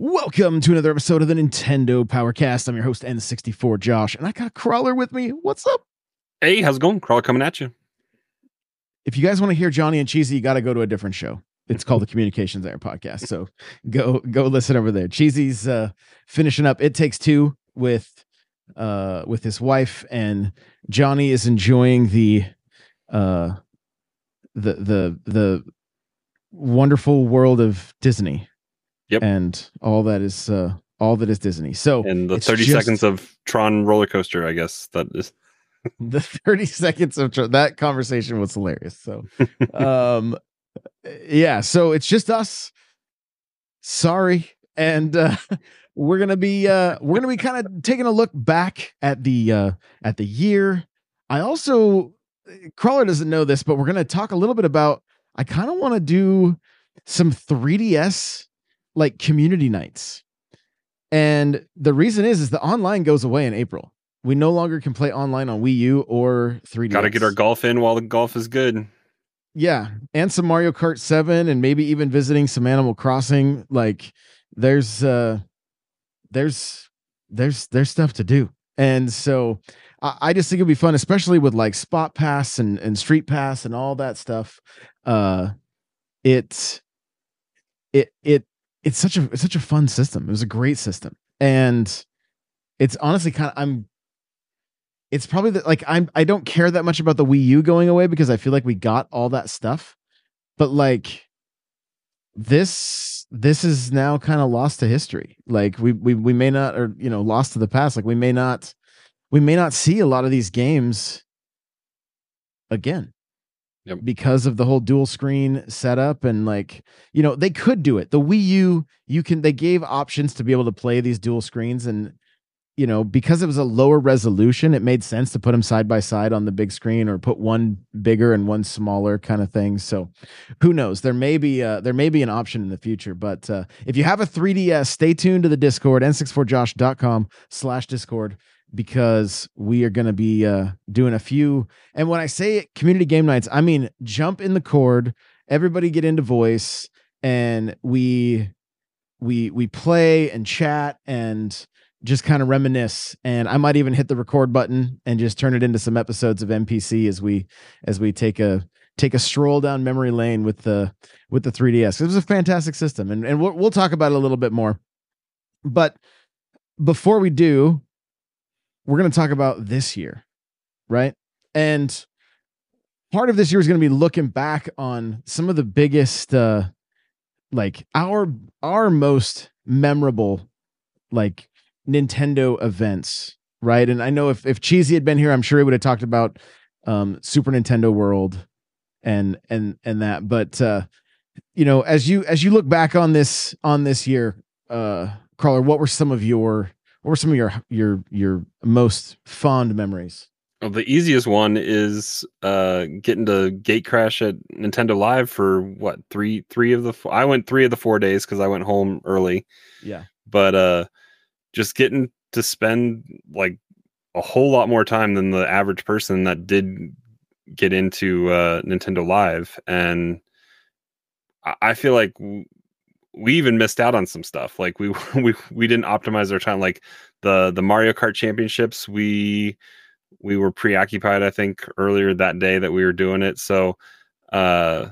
Welcome to another episode of the Nintendo Powercast. I'm your host N64 Josh, and I got Crawlr with me. What's up? Hey, how's it going? Crawlr coming at you. If you guys want to hear Johnny and Cheesy, you got to go to a different show. It's called the Communications Air Podcast. So go go listen over there. Cheesy's uh, finishing up It Takes Two with uh, with his wife, and Johnny is enjoying the uh, the the the wonderful world of Disney. Yep. And all that is uh, all that is Disney. So And the 30 just- seconds of Tron roller coaster, I guess that is. the 30 seconds of tr- that conversation was hilarious so um yeah so it's just us sorry and uh we're gonna be uh we're gonna be kind of taking a look back at the uh at the year i also crawler doesn't know this but we're gonna talk a little bit about i kind of want to do some 3ds like community nights and the reason is is the online goes away in april we no longer can play online on Wii U or 3DS. Got to get our golf in while the golf is good. yeah, and some Mario Kart 7 and maybe even visiting some Animal Crossing. Like there's uh there's there's there's stuff to do. And so I, I just think it'd be fun, especially with like Spot Pass and, and Street Pass and all that stuff. Uh it it it it's such a it's such a fun system. It was a great system. And it's honestly kind of I'm it's probably the, like I'm I don't care that much about the Wii U going away because I feel like we got all that stuff. But like this this is now kind of lost to history. Like we we we may not or you know lost to the past. Like we may not we may not see a lot of these games again. Yep. Because of the whole dual screen setup and like you know they could do it. The Wii U you can they gave options to be able to play these dual screens and you know, because it was a lower resolution, it made sense to put them side by side on the big screen or put one bigger and one smaller kind of thing. So, who knows? There may be uh, there may be an option in the future. But uh, if you have a 3DS, stay tuned to the Discord n64josh.com slash Discord because we are going to be uh, doing a few. And when I say community game nights, I mean jump in the cord, everybody get into voice, and we we we play and chat and just kind of reminisce and i might even hit the record button and just turn it into some episodes of npc as we as we take a take a stroll down memory lane with the with the 3ds it was a fantastic system and, and we'll, we'll talk about it a little bit more but before we do we're going to talk about this year right and part of this year is going to be looking back on some of the biggest uh like our our most memorable like Nintendo events, right? And I know if if Cheesy had been here, I'm sure he would have talked about um Super Nintendo World and and and that. But uh you know, as you as you look back on this on this year, uh Crawlr, what were some of your what were some of your your your most fond memories? Well, the easiest one is uh, getting to gate crash at Nintendo Live for what three three of the four, I went three of the four days because I went home early. Yeah. But uh, just getting to spend like a whole lot more time than the average person that did get into uh, Nintendo Live, and I- feel like we even missed out on some stuff. Like we we we didn't optimize our time. Like the the Mario Kart Championships, we we were preoccupied. I think earlier that day that we were doing it, so uh,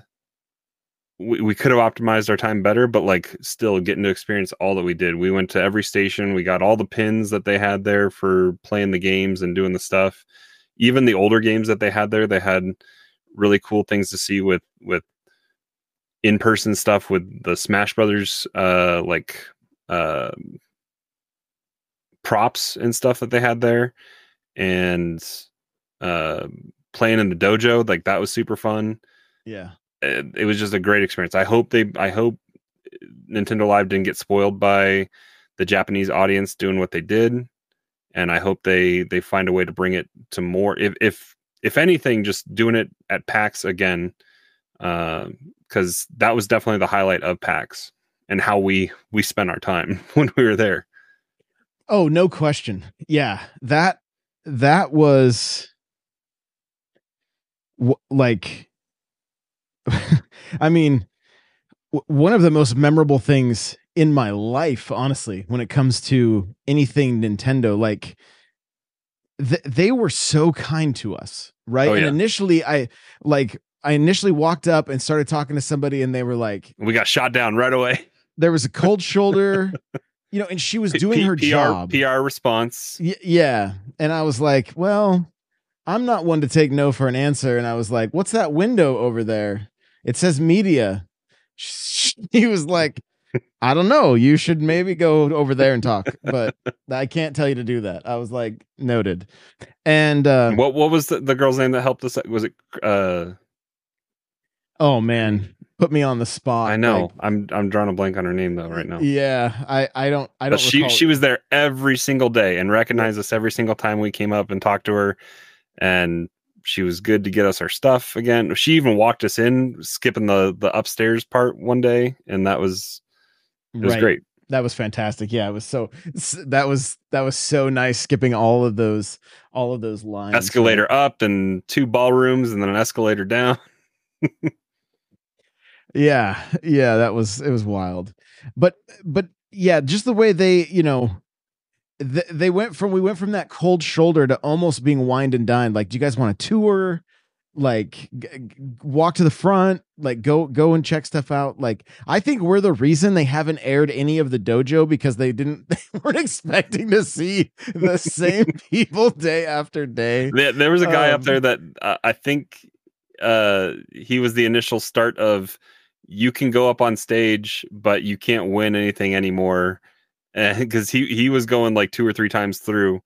we we could have optimized our time better. But like still getting to experience all that we did. We went to every station. We got all the pins that they had there for playing the games and doing the stuff. Even the older games that they had there, they had really cool things to see with with in-person stuff with the Smash Brothers uh like uh props and stuff that they had there. And uh playing in the dojo like that was super fun. Yeah. it, it was just a great experience. I hope they i hope nintendo live didn't get spoiled by the japanese audience doing what they did. And i hope they they find a way to bring it to more if if if anything just doing it at pax again Um, because that was definitely the highlight of pax and how we we spent our time when we were there Oh, no question. Yeah, that that was w- like I mean w- one of the most memorable things in my life honestly when it comes to anything Nintendo like th- they were so kind to us, right? Oh, and initially I like I initially walked up and started talking to somebody and they were like we got shot down right away there was a cold shoulder, you know, and she was doing P- her PR, job. PR response. Y- yeah. And I was like, well, I'm not one to take no for an answer. And I was like, what's that window over there? It says media. He was like, I don't know. You should maybe go over there and talk, but I can't tell you to do that. I was like, noted. And uh, What what was the, the girl's name that helped us? Was it? uh oh man, put me on the spot. I know. Like, I'm I'm drawing a blank on her name though right now. yeah, I I don't I don't. But she she was there every single day and recognized us every single time we came up and talked to her, and she was good to get us our stuff again. She even walked us in, skipping the the upstairs part one day, and that was it was Right. great. that was fantastic yeah it was so that was that was so nice skipping all of those all of those lines? Escalator up and two ballrooms and then an escalator down. yeah yeah that was it was wild. But but yeah just the way they you know th- they went from we went from that cold shoulder to almost being wined and dined like do you guys want a tour? Like g- walk to the front like go go and check stuff out. Like i think we're the reason they haven't aired any of the dojo because they didn't they weren't expecting to see the same people day after day. There, there was a guy up Um, there that uh, I think uh, he was the initial start of you can go up on stage, but you can't win anything anymore because he he was going like two or three times through.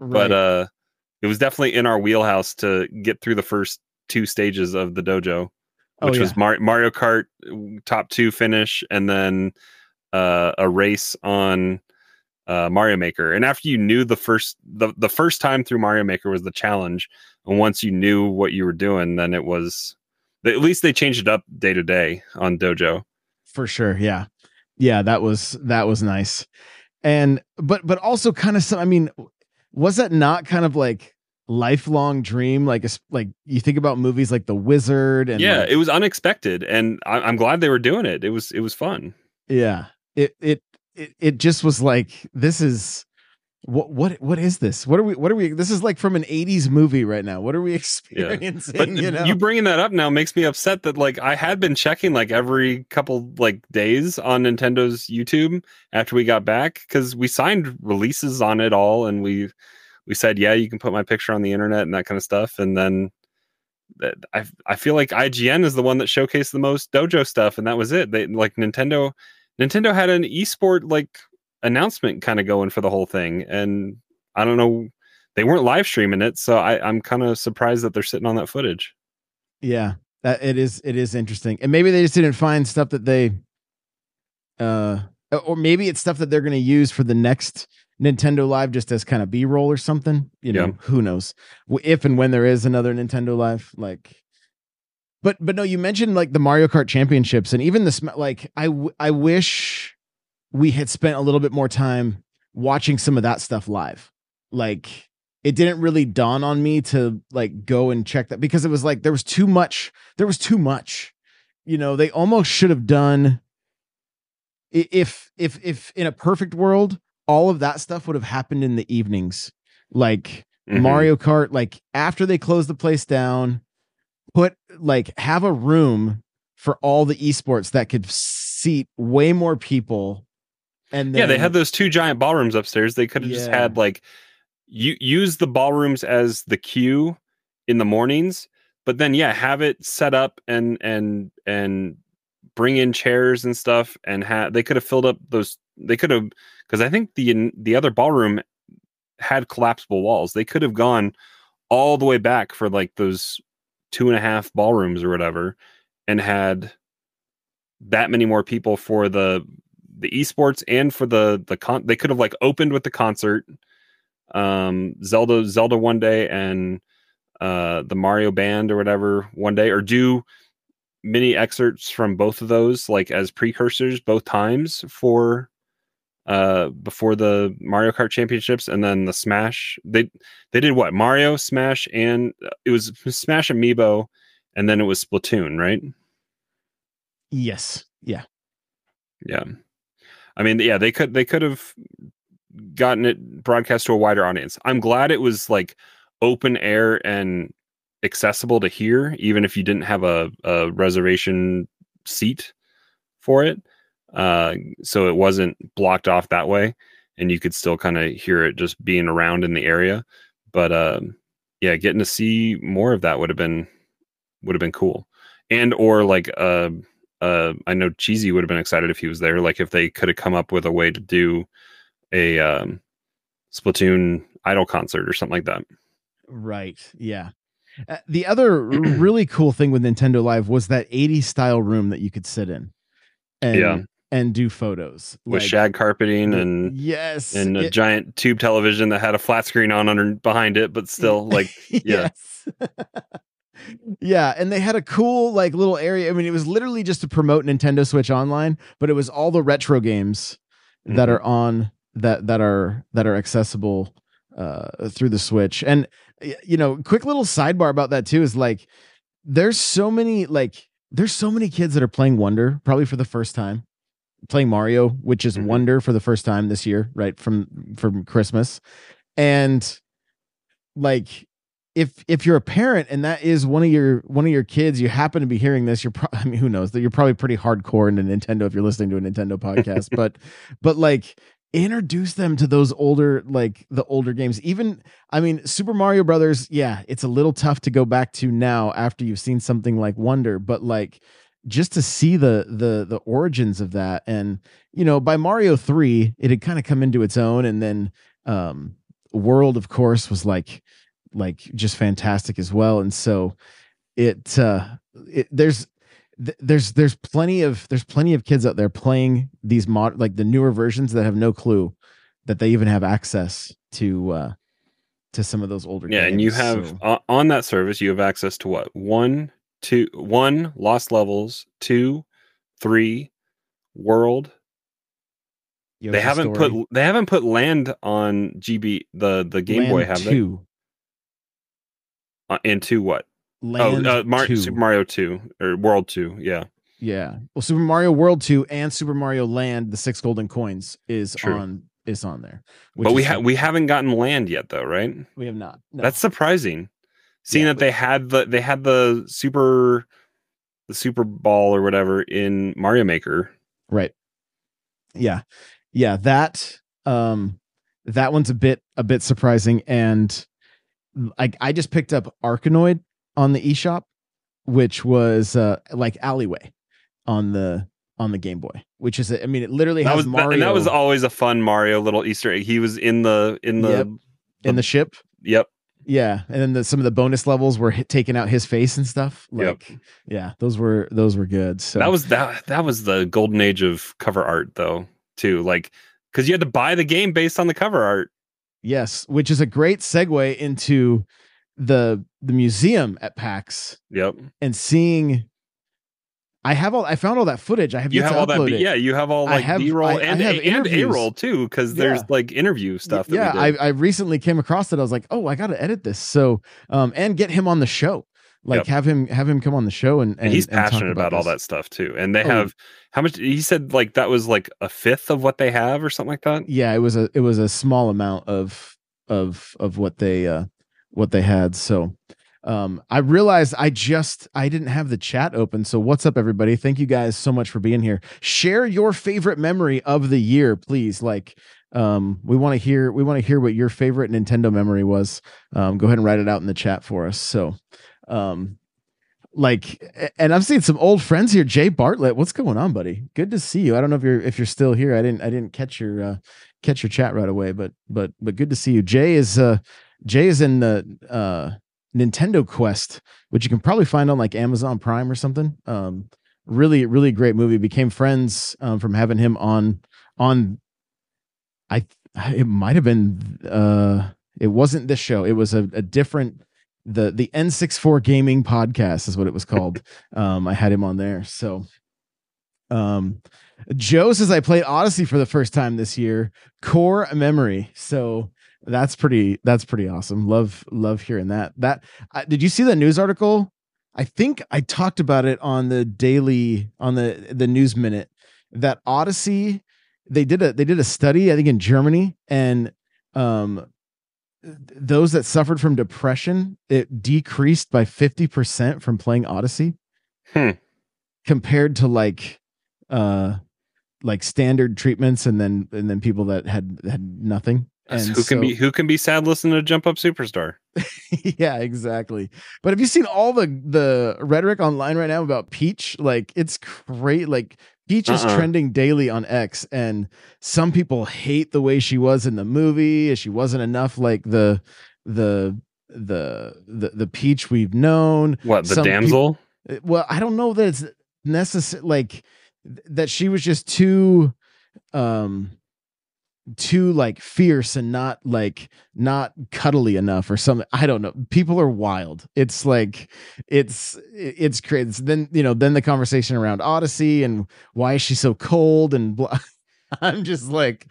But uh, it was definitely in our wheelhouse to get through the first two stages of the dojo, Oh, which yeah. was Mar- Mario Kart top two finish, and then uh, a race on uh, Mario Maker. And after you knew the first the the first time through Mario Maker was the challenge, and once you knew what you were doing, then it was at least they changed it up day to day on Dojo. for sure yeah yeah that was that was nice and but but also kind of some i mean was that not kind of like lifelong dream like like you think about movies like the wizard and yeah, like- it was unexpected, and I, I'm glad they were doing it. It was it was fun. yeah it it it, it just was like this is what what what is this? What are we what are we this is like from an 80s movie right now. What are we experiencing But you know? you bringing that up now makes me upset that like I had been checking like every couple like days on Nintendo's YouTube after we got back because we signed releases on it all and we we said yeah you can put my picture on the internet and that kind of stuff. And then that I I feel like IGN is the one that showcased the most dojo stuff and that was it. They like Nintendo Nintendo had an esport like announcement kind of going for the whole thing and I don't know they weren't live streaming it so I I'm kind of surprised that they're sitting on that footage. Yeah, that it is. It is interesting, and maybe they just didn't find stuff that they, uh, or maybe it's stuff that they're going to use for the next Nintendo Live just as kind of B roll or something. You know, Yeah. who knows if and when there is another Nintendo Live. Like, but but no, you mentioned like the Mario Kart Championships and even the sm- like. I w- I wish we had spent a little bit more time watching some of that stuff live. Like, it didn't really dawn on me to like go and check that because it was like there was too much. There was too much. You know, they almost should have done if if if in a perfect world all of that stuff would have happened in the evenings like Mhm. mario kart like after they closed the place down put like have a room for all the esports that could seat way more people and then, yeah, they had those two giant ballrooms upstairs. They could have just had like you use the ballrooms as the queue in the mornings, but then yeah, have it set up and and and bring in chairs and stuff and have they could have filled up those they could have because I think the the other ballroom had collapsible walls. They could have gone all the way back for like those two and a half ballrooms or whatever and had that many more people for the the esports and for the the con they could have like opened with the concert um zelda zelda one day and uh the mario band or whatever one day or do mini excerpts from both of those like as precursors both times for uh before the mario kart championships and then the smash. They they did what? Mario smash and uh, it was smash amiibo and then it was splatoon right? Yes. Yeah. Yeah. I mean, yeah, they could they could have gotten it broadcast to a wider audience. I'm glad it was like open air and accessible to hear, even if you didn't have a, a reservation seat for it. Uh, so it wasn't blocked off that way, and you could still kind of hear it just being around in the area. But um, yeah, getting to see more of that would have been would have been cool, and or like uh, uh, I know Cheesy would have been excited if he was there. Like if they could have come up with a way to do a um, Splatoon idol concert or something like that. right yeah Uh, the other really cool thing with nintendo live was that 80s style room that you could sit in and Yeah. and do photos With Like, shag carpeting and yes and a it- giant tube television that had a flat screen on under behind it, but still like yeah. yes. yeah, and they had a cool like little area. I mean, it was literally just to promote Nintendo Switch Online, but it was all the retro games that Mhm. are on that that are that are accessible uh through the Switch. And you know, quick little sidebar about that too is like there's so many like there's so many kids that are playing Wonder probably for the first time. Playing Mario, which is Mhm. Wonder for the first time this year, right? From from Christmas. And like if if you're a parent and that is one of your one of your kids you happen to be hearing this you're pro- i mean who knows? That you're probably pretty hardcore into nintendo if you're listening to a nintendo podcast but but like introduce them to those older like the older games. Even i mean super mario brothers yeah it's a little tough to go back to now after you've seen something like wonder but like just to see the the the origins of that. And you know by mario 3 it had kind of come into its own and then um world of course was like like just fantastic as well and so it uh it, there's th- there's there's plenty of there's plenty of kids out there playing these mod like the newer versions that have no clue that they even have access to uh to some of those older Yeah, games and you have so- o- on that service you have access to what? One, two, one lost levels, two, three, world. they haven't Story, put they haven't put land on GB the the Game Boy have 2 they? Uh, and two what? Land oh, uh, Mar- 2. Super Mario Two or World Two. Yeah, Yeah. Well, Super Mario World 2 and Super Mario Land, the six golden coins is True. on is on there. but we is ha- we haven't gotten land yet though, right? we have not. No. That's surprising. Seeing Yeah, that they had the they had the super the Super Ball or whatever in Mario Maker. right. Yeah. Yeah, that um that one's a bit a bit surprising and I I just picked up Arkanoid on the eShop which was uh like Alleyway on the on the Game Boy, which is a, I mean it literally That has was Mario and that was always a fun Mario little Easter egg. He was in the in the Yep. in the ship. yep. Yeah, and then the, some of the bonus levels were hit, taking out his face and stuff. Yep. Like, yeah, those were those were good. So That was that that was the golden age of cover art though too. Like because you had to buy the game based on the cover art. Yes, which is a great segue into the the museum at PAX Yep. and seeing. I have all. I found all that footage. I have You have to all that. it. yeah, you have all like have- B roll I- I and have A and A-roll too, because there's Yeah. like interview stuff. That yeah, we did. I, I recently came across it. I was like, oh, I got to edit this. So, um, and get him on the show. Like Yep. have him have him come on the show and, and and he's and talk passionate about, all that stuff too. And they Oh. have how much? He said like that was like a fifth of what they have or something like that. Yeah, it was a it was a small amount of of of what they uh what they had. So um I realized I just I didn't have the chat open. So what's up everybody? Thank you guys so much for being here. Share your favorite memory of the year, please. Like um we want to hear we want to hear what your favorite Nintendo memory was. Um go ahead and write it out in the chat for us. So um like and I've seen some old friends here. Jay Bartlett, what's going on, buddy? Good to see you. I don't know if you're if you're still here. I didn't I didn't catch your uh catch your chat right away, but but but good to see you. Jay is uh Jay is in the uh Nintendo Quest, which you can probably find on like Amazon Prime or something. Um really really great movie. Became friends um from having him on on I it might have been uh it wasn't this show. It was a, a different the the N64 gaming podcast is what it was called. um I had him on there. So um Joe says I played Odyssey for the first time this year. Core memory. So that's pretty that's pretty awesome. Love love hearing that. That uh, did you see the news article? I think I talked about it on the daily on the the news minute that Odyssey they did a they did a study I think in Germany and um those that suffered from depression it decreased by 50% from playing Odyssey Hmm. compared to like uh like standard treatments and then and then people that had had nothing and who can so- be who can be sad listening to Jump Up Superstar? yeah, exactly. But have you seen all the the rhetoric online right now about Peach? Like it's great. Like Peach is Uh-uh. trending daily on X, and some people hate the way she was in the movie. She wasn't enough like the the the the the Peach we've known. What the Some damsel? well, I don't know that it's necessary. Like th- that she was just too um too like fierce and not like not cuddly enough or something i don't know people are wild it's like it's it's crazy then you know then the conversation around odyssey and why is she so cold and blah. i'm just like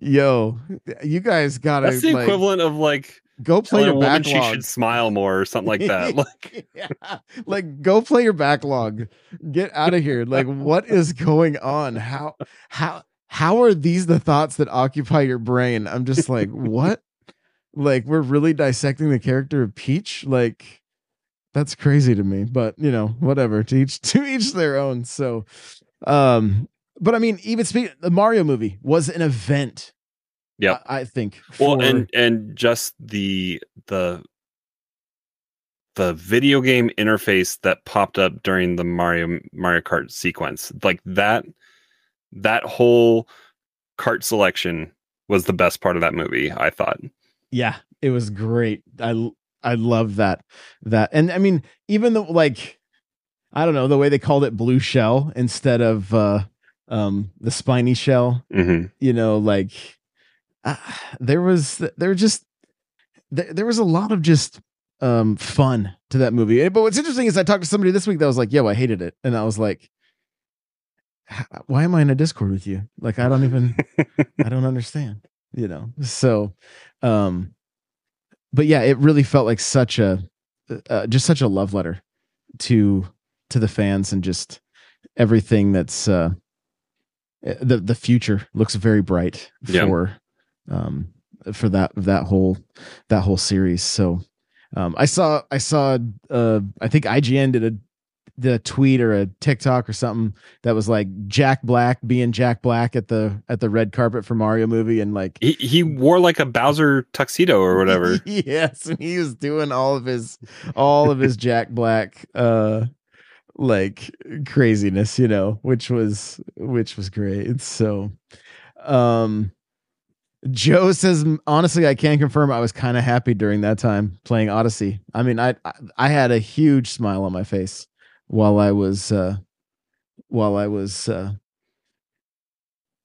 yo you guys gotta That's the like, equivalent of like go play your woman she backlog should smile more or something like that. Like yeah. Like go play your backlog. Get out of here. Like what is going on? How how how are these the thoughts that occupy your brain? I'm just like, what? Like we're really dissecting the character of Peach? Like that's crazy to me. But you know, whatever. To each to each their own. So um but I mean, even speaking the Mario movie was an event. Yeah. I, I think. well for- and and just the the the video game interface that popped up during the Mario Mario Kart sequence like that that whole cart selection was the best part of that movie I thought. Yeah it was great. I i love that that and i mean even though like i don't know the way they called it blue shell instead of uh um the spiny shell hmm you know like uh, there was there just there, there was a lot of just um fun to that movie. But what's interesting is i talked to somebody this week that was like yo i hated it. And i was like "H- why am i in a discord with you like i don't even I don't understand, you know. So, um, but yeah, it really felt like such a, uh, just such a love letter to to the fans and just everything that's uh, the the future looks very bright Yeah. for um for that that whole that whole series. So, um, I saw I saw uh I think IGN did a a tweet or a TikTok or something that was like Jack Black being Jack Black at the at the red carpet for Mario movie and like he he wore like a Bowser tuxedo or whatever yes, and he was doing all of his all of his Jack Black uh like craziness, you know, which was which was great. So um Joe says honestly I can't confirm I was kind of happy during that time playing Odyssey. I mean, I, I I had a huge smile on my face while I was uh while I was uh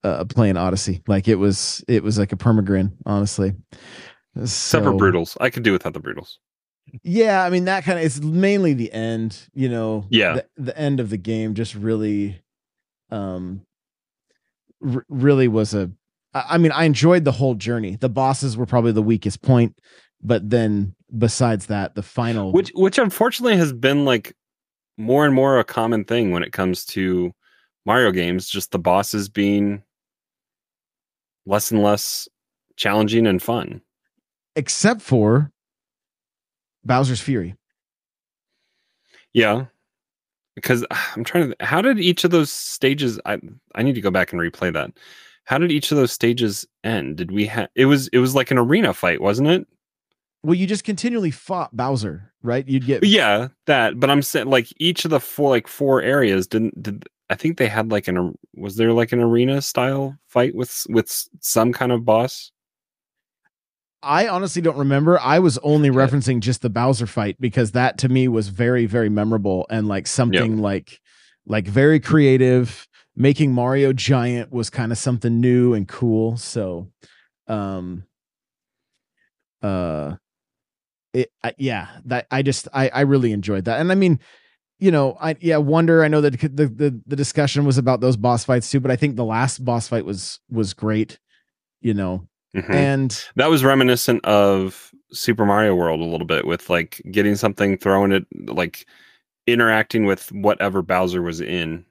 uh playing Odyssey. Like it was it was like a permagrin, honestly. Except for Broodals. I could do without the Broodals. Yeah, I mean that kind of it's mainly the end, you know. Yeah. The, the end of the game just really um r- really was a. I mean, I enjoyed the whole journey. The bosses were probably the weakest point, but then besides that, the final Which which unfortunately has been like more and more a common thing when it comes to Mario games, just the bosses being less and less challenging and fun. except for Bowser's Fury. Yeah. Because I'm trying to how did each of those stages I I need to go back and replay that. How did each of those stages end? Did we have it was it was like an arena fight, wasn't it? Well, you just continually fought Bowser, right? You'd get Yeah, that. But I'm saying like each of the four like four areas didn't did I think they had like an was there like an arena style fight with with some kind of boss? I honestly don't remember. I was only referencing just the Bowser fight because that to me was very, very memorable and like something like like very creative. Making Mario giant was kind of something new and cool. So um uh it I, yeah, that I just I I really enjoyed that. And I mean, you know, I yeah, Wonder, I know that the the the discussion was about those boss fights too, but I think the last boss fight was was great, you know. Mhm. And that was reminiscent of Super Mario World a little bit with like getting something, throwing it, like interacting with whatever Bowser was in.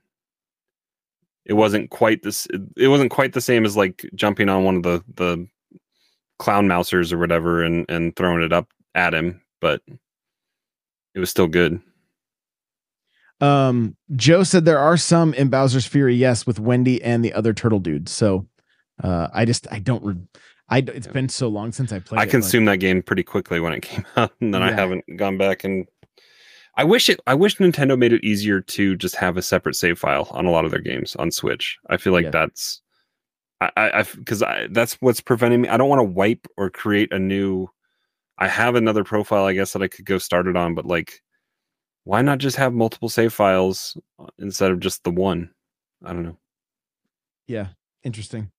It wasn't quite this. It wasn't quite the same as like jumping on one of the the clown mousers or whatever and and throwing it up at him, but it was still good. Um, Joe said there are some in Bowser's Fury, yes, with Wendy and the other turtle dudes. So, uh, I just I don't. Re- I it's been so long since I played. I it, like- consumed that game pretty quickly when it came out, and then I haven't gone back and. I wish it. I wish Nintendo made it easier to just have a separate save file on a lot of their games on Switch. I feel like Yeah. that's, I, I, because I, that's what's preventing me. I don't want to wipe or create a new. I have another profile, I guess, that I could go start it on, but like, why not just have multiple save files uh, instead of just the one? I don't know. yeah, interesting.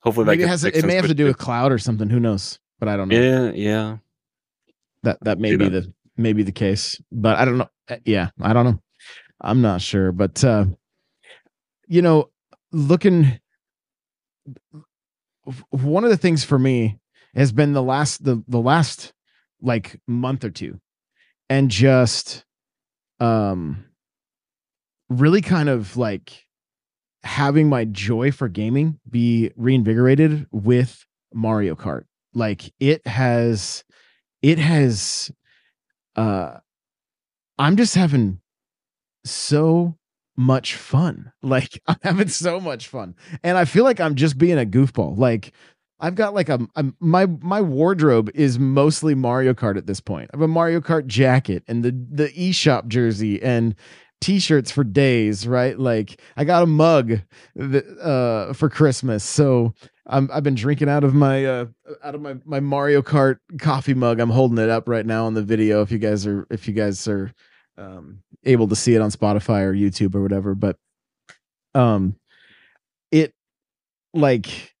Hopefully, that Maybe it has. It may have to do with cloud or something. Who knows? But I don't know. Yeah, yeah. That that may be that. the maybe the case. But I don't know. Uh, Yeah, I don't know. I'm not sure. But uh, you know, looking. One of the things for me has been the last the the last like month or two, and just um really kind of like having my joy for gaming be reinvigorated with Mario Kart. Like it has it has uh I'm just having so much fun. Like I'm having so much fun. And I feel like I'm just being a goofball. Like I've got like a, my my wardrobe is mostly Mario Kart at this point. I have a Mario Kart jacket and the the eShop jersey and t-shirts for days, right? Like I got a mug that, uh for Christmas. So I'm I've been drinking out of my uh out of my my Mario Kart coffee mug. I'm holding it up right now on the video if you guys are if you guys are um able to see it on Spotify or YouTube or whatever, but um it like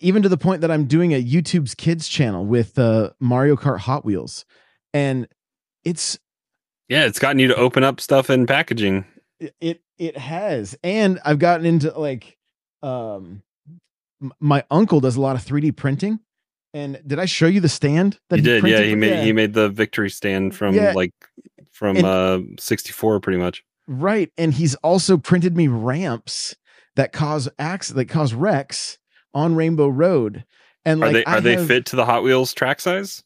even to the point that I'm doing a YouTube's kids channel with uh Mario Kart Hot Wheels and it's Yeah, it's gotten you to open up stuff in packaging. it it, has and i've gotten into like um my uncle does a lot of 3d printing and did i show you the stand that He did, yeah. He made he made the victory stand from Yeah. like from And- uh 64 pretty much. right and he's also printed me ramps that cause acts that cause wrecks on rainbow road. And Are like they I are they have- fit to the Hot Wheels track size?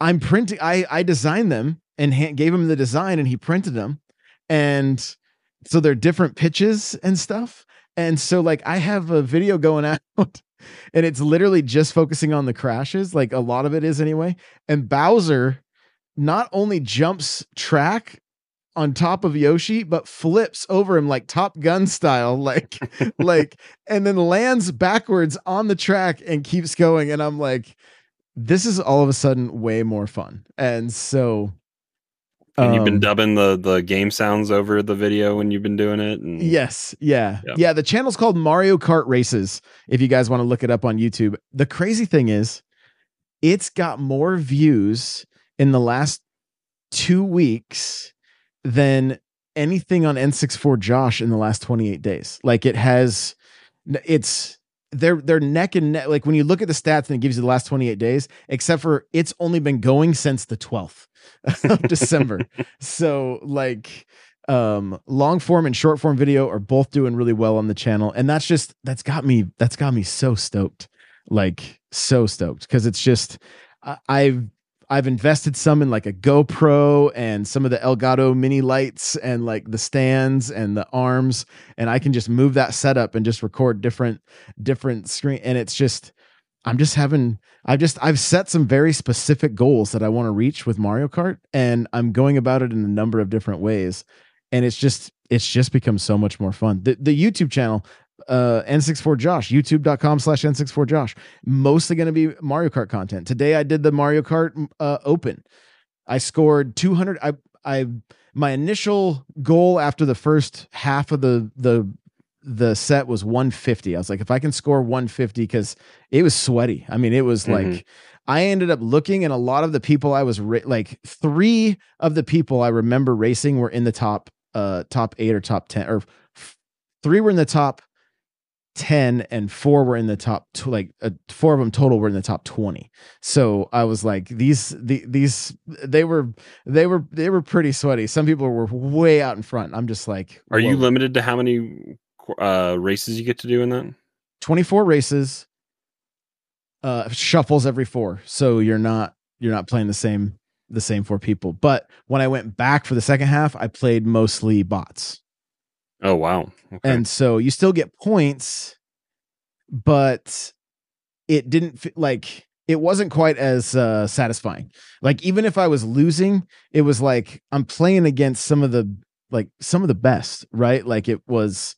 i'm printing i i designed them and hand, gave him the design and he printed them. And so they're different pitches and stuff. And so like i have a video going out and it's literally just focusing on the crashes like a lot of it is anyway. And bowser not only jumps track on top of yoshi but flips over him like top gun style like like and then lands backwards on the track and keeps going and i'm like this is all of a sudden way more fun and so And you've been Um, dubbing the the game sounds over the video when you've been doing it. And Yes, yeah. Yeah. yeah. The channel's called Mario Kart Races. If you guys want to look it up on YouTube. The crazy thing is, it's got more views in the last two weeks than anything on N64 Josh in the last 28 days. Like it has, it's they're they're neck and neck. Like when you look at the stats and it gives you the last 28 days, except for it's only been going since the 12th of December. So like um long form and short form video are both doing really well on the channel and that's just that's got me that's got me so stoked like so stoked because it's just I, i've i've invested some in like a gopro and some of the elgato mini lights and like the stands and the arms and i can just move that setup and just record different different screen and it's just i'm just having i've just i've set some very specific goals that i want to reach with mario kart and i'm going about it in a number of different ways and it's just it's just become so much more fun. The, the youtube channel uh n64 josh youtube.com slash n64 josh. Mostly going to be mario kart content. Today i did the mario kart uh open. I scored 200 i i my initial goal after the first half of the the the set was 150 i was like if i can score 150 because it was sweaty. I mean it was Mhm. like I ended up looking, and a lot of the people I was ra- like three of the people I remember racing were in the top uh top eight or top ten, or f- three were in the top ten, and four were in the top tw- like uh, four of them total were in the top twenty. So I was like, these the, these they were they were they were pretty sweaty. Some people were way out in front. I'm just like, are you limited to how many uh races you get to do in that? 24 races uh shuffles every four so you're not you're not playing the same the same four people but when i went back for the second half i played mostly bots Oh wow. Okay. and so you still get points but it didn't fe- like it wasn't quite as uh satisfying like even if i was losing it was like i'm playing against some of the like some of the best right like it was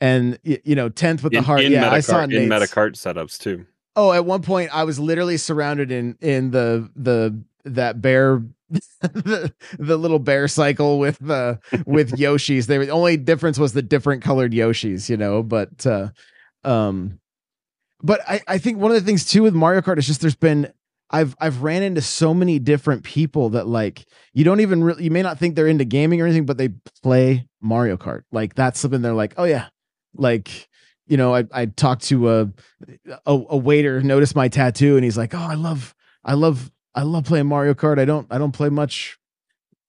and you know 10th with the heart in yeah i saw Metacart, in Nate's- Metacart setups too. Oh, at one point I was literally surrounded in in the the that bear the, the little bear cycle with the with Yoshis. They were the only difference was the different colored Yoshis, you know, but uh um but I I think one of the things too with Mario Kart is just there's been I've I've ran into so many different people that like you don't even really you may not think they're into gaming or anything, but they play Mario Kart. Like that's something they're like, oh yeah, like you know, I I talked to a a, a waiter noticed my tattoo and he's like, "Oh, I love I love I love playing Mario Kart. I don't I don't play much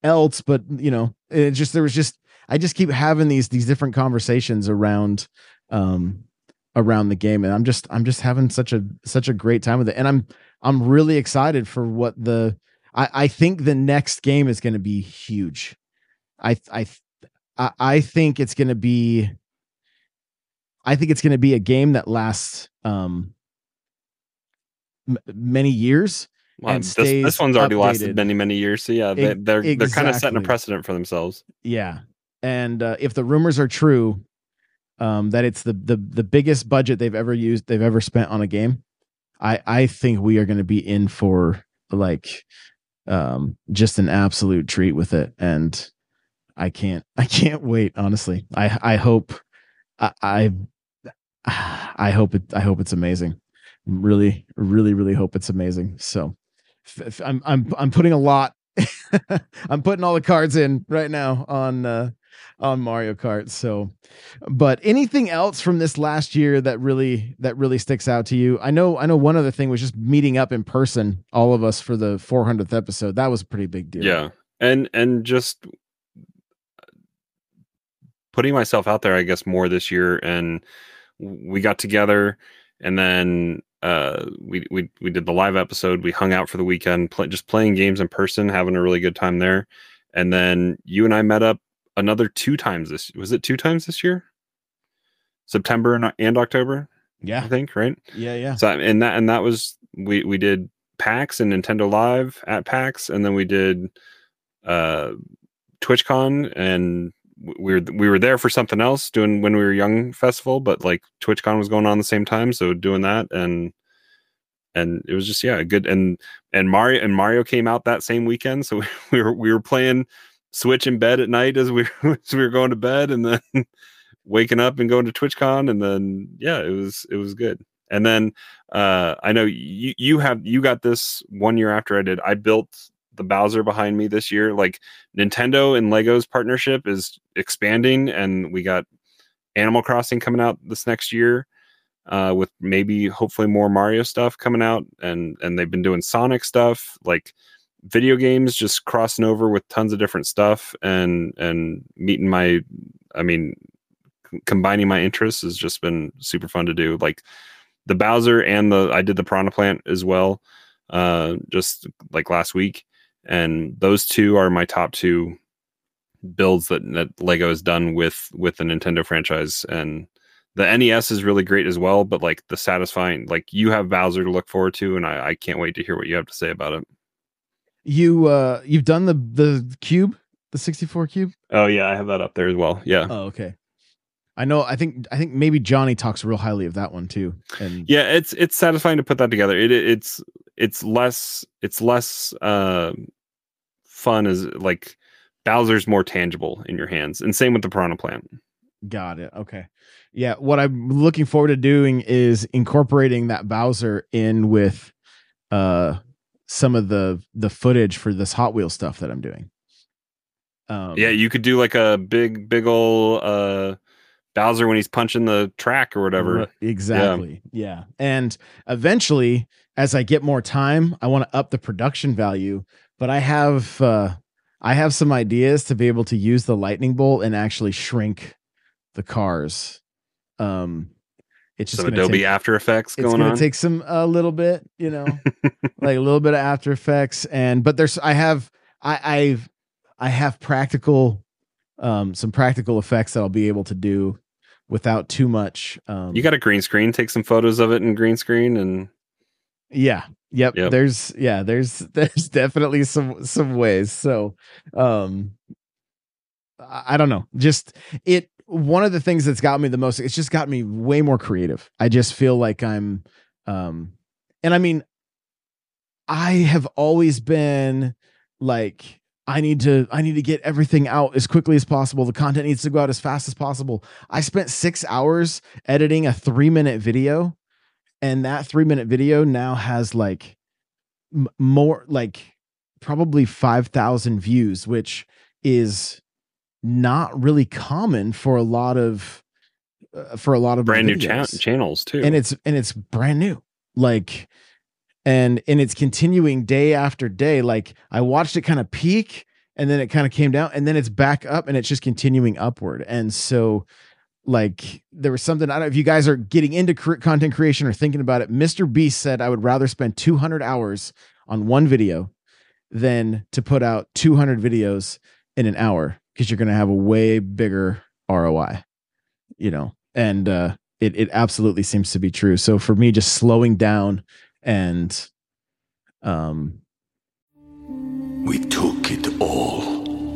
else, but you know, it just there was just I just keep having these these different conversations around um around the game and I'm just I'm just having such a such a great time with it. And I'm I'm really excited for what the I I think the next game is going to be huge. I I I think it's going to be I think it's going to be a game that lasts um m- many years. Wow, and this, stays this one's already updated. lasted many many years. So yeah, they, E- they're they're kind of setting a precedent for themselves. Yeah. And uh, if the rumors are true, um, that it's the the the biggest budget they've ever used, they've ever spent on a game, I I think we are going to be in for like um just an absolute treat with it, and I can't I can't wait. Honestly, I I hope I I, I hope it I hope it's amazing. Really, really, really hope it's amazing. So I'm I'm I'm putting a lot I'm putting all the cards in right now on uh on Mario Kart. So but anything else from this last year that really that really sticks out to you? I know I know one other thing was just meeting up in person, all of us for the 400th episode. That was a pretty big deal. Yeah, and and just putting myself out there, I guess, more this year. And we got together, and then uh, we we we did the live episode. We hung out for the weekend, play, just playing games in person, having a really good time there. And then you and I met up another two times this. Was it two times this year? September and, and October, Yeah, I think, right? Yeah, yeah. So and that and that was we we did PAX and Nintendo Live at PAX, and then we did uh TwitchCon, and we were we were there for something else doing when we were young festival, but like TwitchCon was going on the same time, so doing that and and it was just yeah good and and Mario and Mario came out that same weekend, so we were we were playing Switch in bed at night as we as we were going to bed, and then waking up and going to TwitchCon, and then yeah, it was it was good. And then uh, I know you you have you got this one year after I did. I built the Bowser behind me this year. Like Nintendo and Lego's partnership is expanding, and we got Animal Crossing coming out this next year. Uh, with maybe hopefully more Mario stuff coming out, and and they've been doing Sonic stuff, like video games, just crossing over with tons of different stuff, and and meeting my, I mean, c- combining my interests has just been super fun to do. Like the Bowser and the I did the Piranha Plant as well, uh, just like last week, and those two are my top two builds that that Lego has done with with the Nintendo franchise, and the NES is really great as well. But like the satisfying, like you have Bowser to look forward to, and I, I can't wait to hear what you have to say about it. You uh you've done the the cube, the 64 cube? Oh yeah, I have that up there as well. Yeah, Oh, okay. I know I think I think maybe Johnny talks real highly of that one too. And yeah, it's it's satisfying to put that together. It it's it's less it's less uh, fun as like Bowser's more tangible in your hands, and same with the Piranha Plant. Got it. Okay. Yeah. What I'm looking forward to doing is incorporating that Bowser in with uh some of the the footage for this Hot Wheel stuff that I'm doing. Um Yeah, you could do like a big big old uh, Bowser when he's punching the track or whatever. Exactly. Yeah. And eventually, as I get more time, I want to up the production value. But I have uh I have some ideas to be able to use the lightning bolt and actually shrink the cars. Um it's just Some Adobe take- After Effects it's going gonna on. take some a little bit, you know, like a little bit of After Effects, and but there's I have I I've I have practical um some practical effects that I'll be able to do without too much um you got a green screen. Take some photos of it in green screen, and yeah yep, Yep. there's yeah there's there's definitely some some ways so um I don't know just it one of the things that's got me the most it's just got me way more creative I just feel like I'm um and I mean I have always been like I need to I need to get everything out as quickly as possible. The content needs to go out as fast as possible. I spent 6 hours editing a 3-minute video and that 3-minute video now has like m- more like probably 5000 views, which is not really common for a lot of uh, for a lot of brand new cha- channels too. and it's and it's brand new. Like and and it's continuing day after day. Like i watched it kind of peak and then it kind of came down and then it's back up and it's just continuing upward. And so like there was something i don't know if you guys are getting into content creation or thinking about it mr beast said i would rather spend 200 hours on one video than to put out 200 videos in an hour because you're going to have a way bigger roi you know and uh it it absolutely seems to be true so for me just slowing down and um We took it all.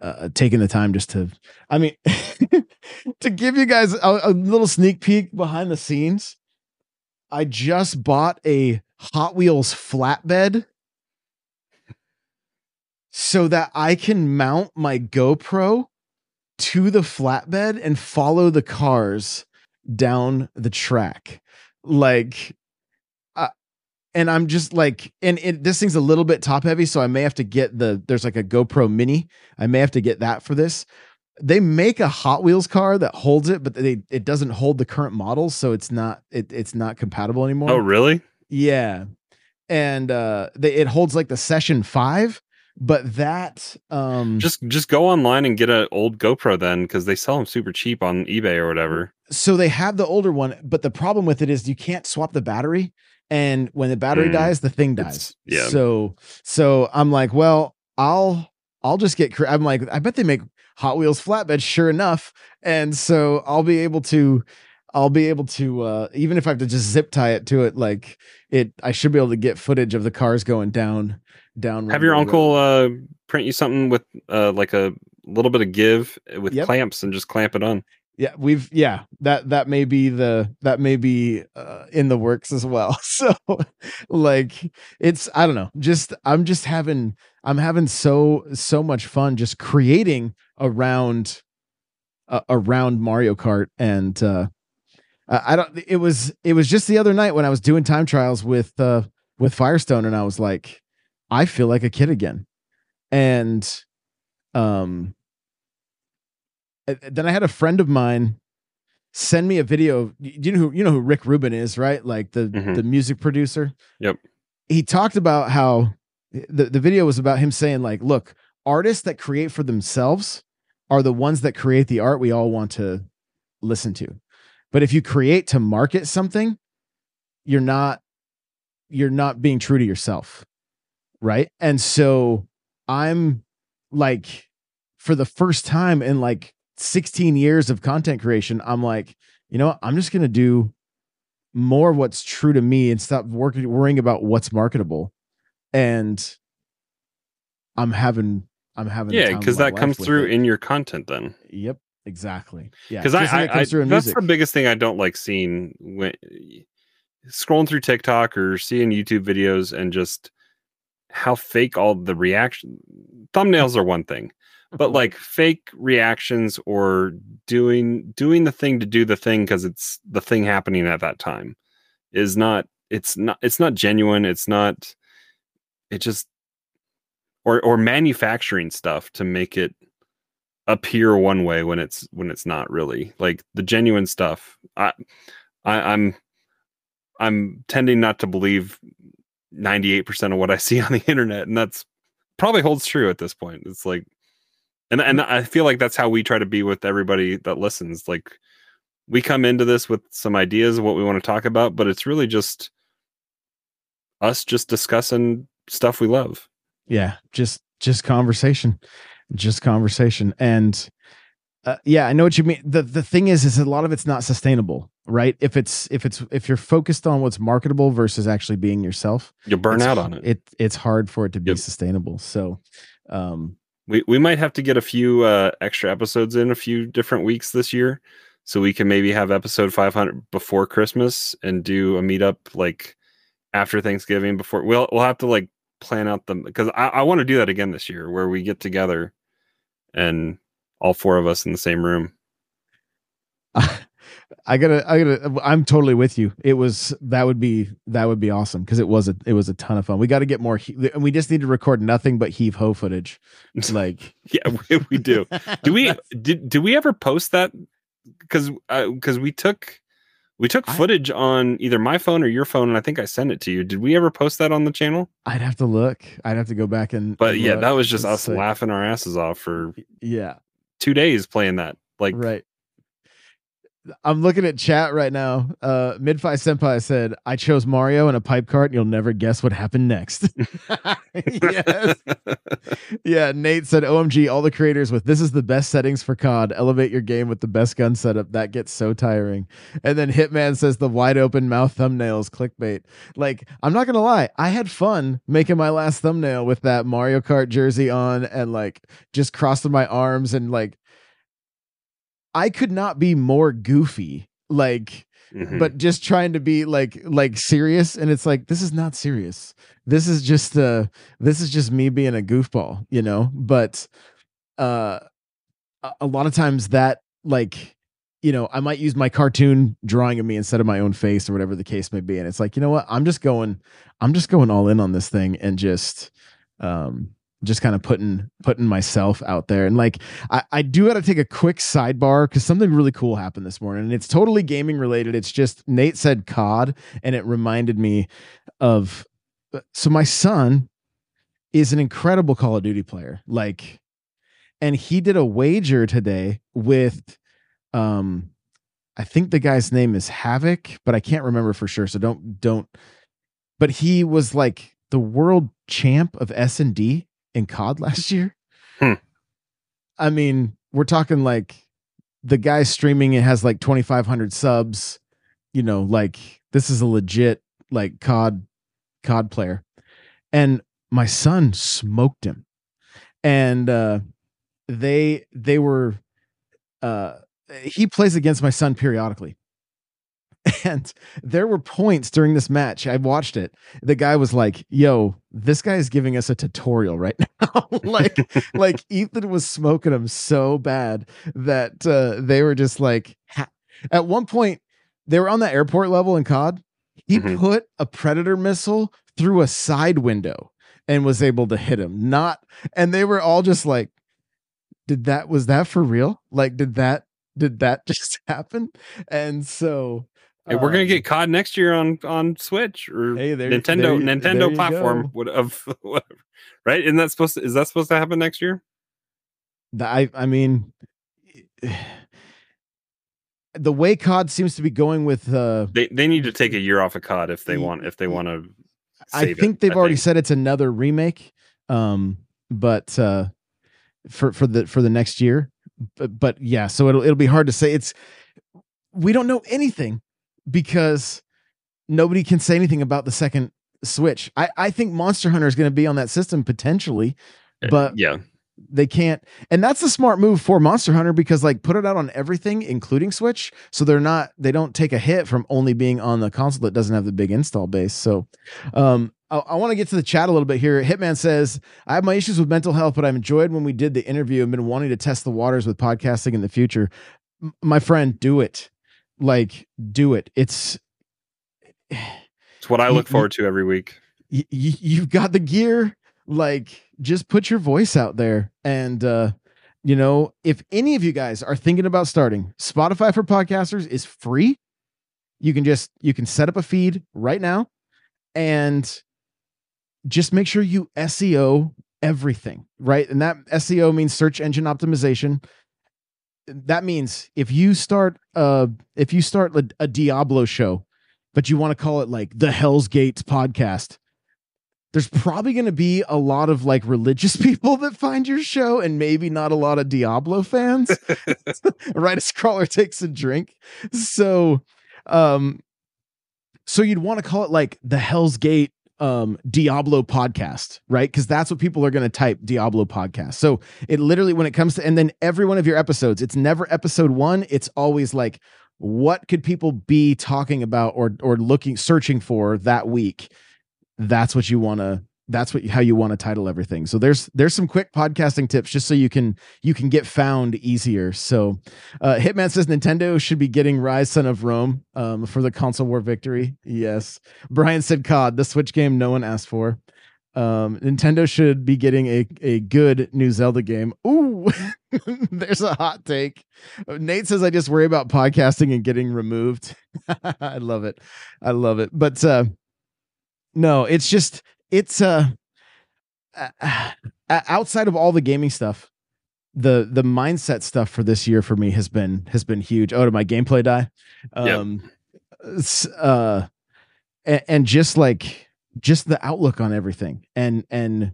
Uh, taking the time just to i mean to give you guys a, a little sneak peek behind the scenes i just bought a hot wheels flatbed so that i can mount my gopro to the flatbed and follow the cars down the track. Like uh, and i'm just like and it, this thing's a little bit top heavy so i may have to get the there's like a gopro mini i may have to get that for this they make a hot wheels car that holds it but they it doesn't hold the current models so it's not it, it's not compatible anymore oh really? yeah and uh they, it holds like the session five but that um Just just go online and get an old GoPro then, because they sell them super cheap on eBay or whatever. so they have the older one, but the problem with it is you can't swap the battery. And when the battery Mm. dies, the thing It's- dies. yeah. So so I'm like, well, I'll I'll just get. cre- I'm like, I bet they make Hot Wheels flatbed. Sure enough, and so I'll be able to. I'll be able to uh even if I have to just zip tie it to it, like it. I should be able to get footage of the cars going down down. Have your uncle Road. uh, print you something with uh, like a little bit of give with Yep. clamps and just clamp it on. Yeah we've yeah that that may be the that may be uh, in the works as well. So like it's i don't know just i'm just having i'm having so so much fun just creating around uh, around mario kart and uh I don't it was it was just the other night when i was doing time trials with uh with firestone and i was like i feel like a kid again. And um then I had a friend of mine send me a video. You know who you know who Rick Rubin is, right? Like the Mhm. the music producer. Yep. He talked about how the the video was about him saying like, look, artists that create for themselves are the ones that create the art we all want to listen to. But if you create to market something, you're not you're not being true to yourself. Right? And so I'm like for the first time in like 16 years of content creation, I'm like, you know what? I'm just going to do more of what's true to me and stop working worrying about what's marketable. And I'm having I'm having Yeah, because that comes through it. in your content then. Yep, exactly. Yeah, Because I, I, I comes through in that's music. the biggest thing I don't like seeing when scrolling through TikTok or seeing YouTube videos and just how fake all the reaction thumbnails are one thing, but like fake reactions or doing doing the thing to do the thing because it's the thing happening at that time is not it's not it's not genuine it's not it just or or manufacturing stuff to make it appear one way when it's when it's not really. Like the genuine stuff i, I i'm i'm tending not to believe 98% of what i see on the internet and that's probably holds true at this point. It's like and and i feel like that's how we try to be with everybody that listens like we come into this with some ideas of what we want to talk about but it's really just us just discussing stuff we love. Yeah just just conversation just conversation. And uh, yeah i know what you mean. The the thing is is a lot of it's not sustainable right? If it's if it's if you're focused on what's marketable versus actually being yourself you'll burn out on it. it it's hard for it to be Yep. sustainable. So um We we might have to get a few uh, extra episodes in a few different weeks this year, so we can maybe have episode 500 before Christmas and do a meetup like after Thanksgiving. Before we'll we'll have to like plan out the because I, I want to do that again this year where we get together and all four of us in the same room. I gotta, I gotta, I'm totally with you. It was that would be that would be awesome because it was a it was a ton of fun. We got to get more, he- and we just need to record nothing but heave ho footage. Like, Yeah, we, we do. Do we did do we ever post that? Because because uh, we took we took I- footage on either my phone or your phone, and I think I sent it to you. Did we ever post that on the channel? I'd have to look. I'd have to go back and. But yeah, look. that was just It's us like- laughing our asses off for Yeah, two days playing that. Like, right. I'm looking at chat right now. Uh Midfi Senpai said, I chose Mario in a pipe cart and you'll never guess what happened next. yes. Yeah, Nate said, OMG, all the creators with this is the best settings for COD. Elevate your game with the best gun setup. That gets so tiring. And then Hitman says the wide open mouth thumbnails clickbait. Like, I'm not gonna lie, I had fun making my last thumbnail with that Mario Kart jersey on and like just crossing my arms and like I could not be more goofy. Like mhm. but just trying to be like like serious and it's like this is not serious this is just uh this is just me being a goofball you know but uh a lot of times that like you know i might use my cartoon drawing of me instead of my own face or whatever the case may be and it's like you know what i'm just going i'm just going all in on this thing and just um just kind of putting putting myself out there and like I, I do got to take a quick sidebar because something really cool happened this morning and it's totally gaming related. It's just Nate said COD and it reminded me of uh, so my son is an incredible Call of Duty player. Like, and he did a wager today with um I think the guy's name is Havoc, but I can't remember for sure. So don't don't but he was like the world champ of S and D in COD last year. Hmm. I mean, we're talking like the guy streaming it has like 2500 subs you know like this is a legit like cod cod player and my son smoked him and uh they they were uh he plays against my son periodically and there were points during this match i watched it the guy was like yo this guy is giving us a tutorial right now. Like like ethan was smoking him so bad that uh they were just like ha- at one point they were on the airport level in cod he Mhm. put a predator missile through a side window and was able to hit him. Not and they were all just like did that was that for real? Like did that did that just happen? And so Hey, we're gonna um, get COD next year on on Switch or Hey, there- Nintendo there Nintendo there platform would of whatever. Right? Isn't that supposed to is that supposed to happen next year? I I mean the way COD seems to be going with uh They they need to take a year off of COD if they want if they want to. I think they've already said it's another remake um but uh for for the for the next year but, but yeah so it'll it'll be hard to say it's we don't know anything because nobody can say anything about the second switch. I i think monster hunter is going to be on that system potentially but Uh, yeah, they can't. And that's a smart move for monster hunter because like put it out on everything including switch so they're not they don't take a hit from only being on the console that doesn't have the big install base. So um i, I want to get to the chat a little bit here. Hitman says i have my issues with mental health but i've enjoyed when we did the interview and been wanting to test the waters with podcasting in the future. M- my friend do it like do it. It's it's what I look you- forward to every week. y- y- you've got the gear like just put your voice out there. And uh you know if any of you guys are thinking about starting spotify for podcasters is free. You can just you can set up a feed right now and just make sure you seo everything right? And that seo means search engine optimization that means if you start uh if you start a, a diablo show but you want to call it like the hell's gates podcast there's probably going to be a lot of like religious people that find your show and maybe not a lot of Diablo fans. right as Crawlr takes a drink. So um so you'd want to call it like the Hell's Gate um Diablo podcast, right? Cuz that's what people are going to type Diablo podcast. So it literally when it comes to and then every one of your episodes, it's never episode 1, it's always like what could people be talking about or or looking searching for that week that's what you want to that's what how you want to title everything. So there's there's some quick podcasting tips just so you can you can get found easier. So uh hitman says nintendo should be getting Ryse son of rome um for the console war victory. Yes. Brian said cod the switch game no one asked for. Um nintendo should be getting a a good new zelda game. Ooh there's a hot take. Nate says i just worry about podcasting and getting removed. I love it. I love it. But uh no it's just it's uh, uh uh, outside of all the gaming stuff the the mindset stuff for this year for me has been has been huge oh did my gameplay die Yep. um s- uh and, and just like just the outlook on everything and and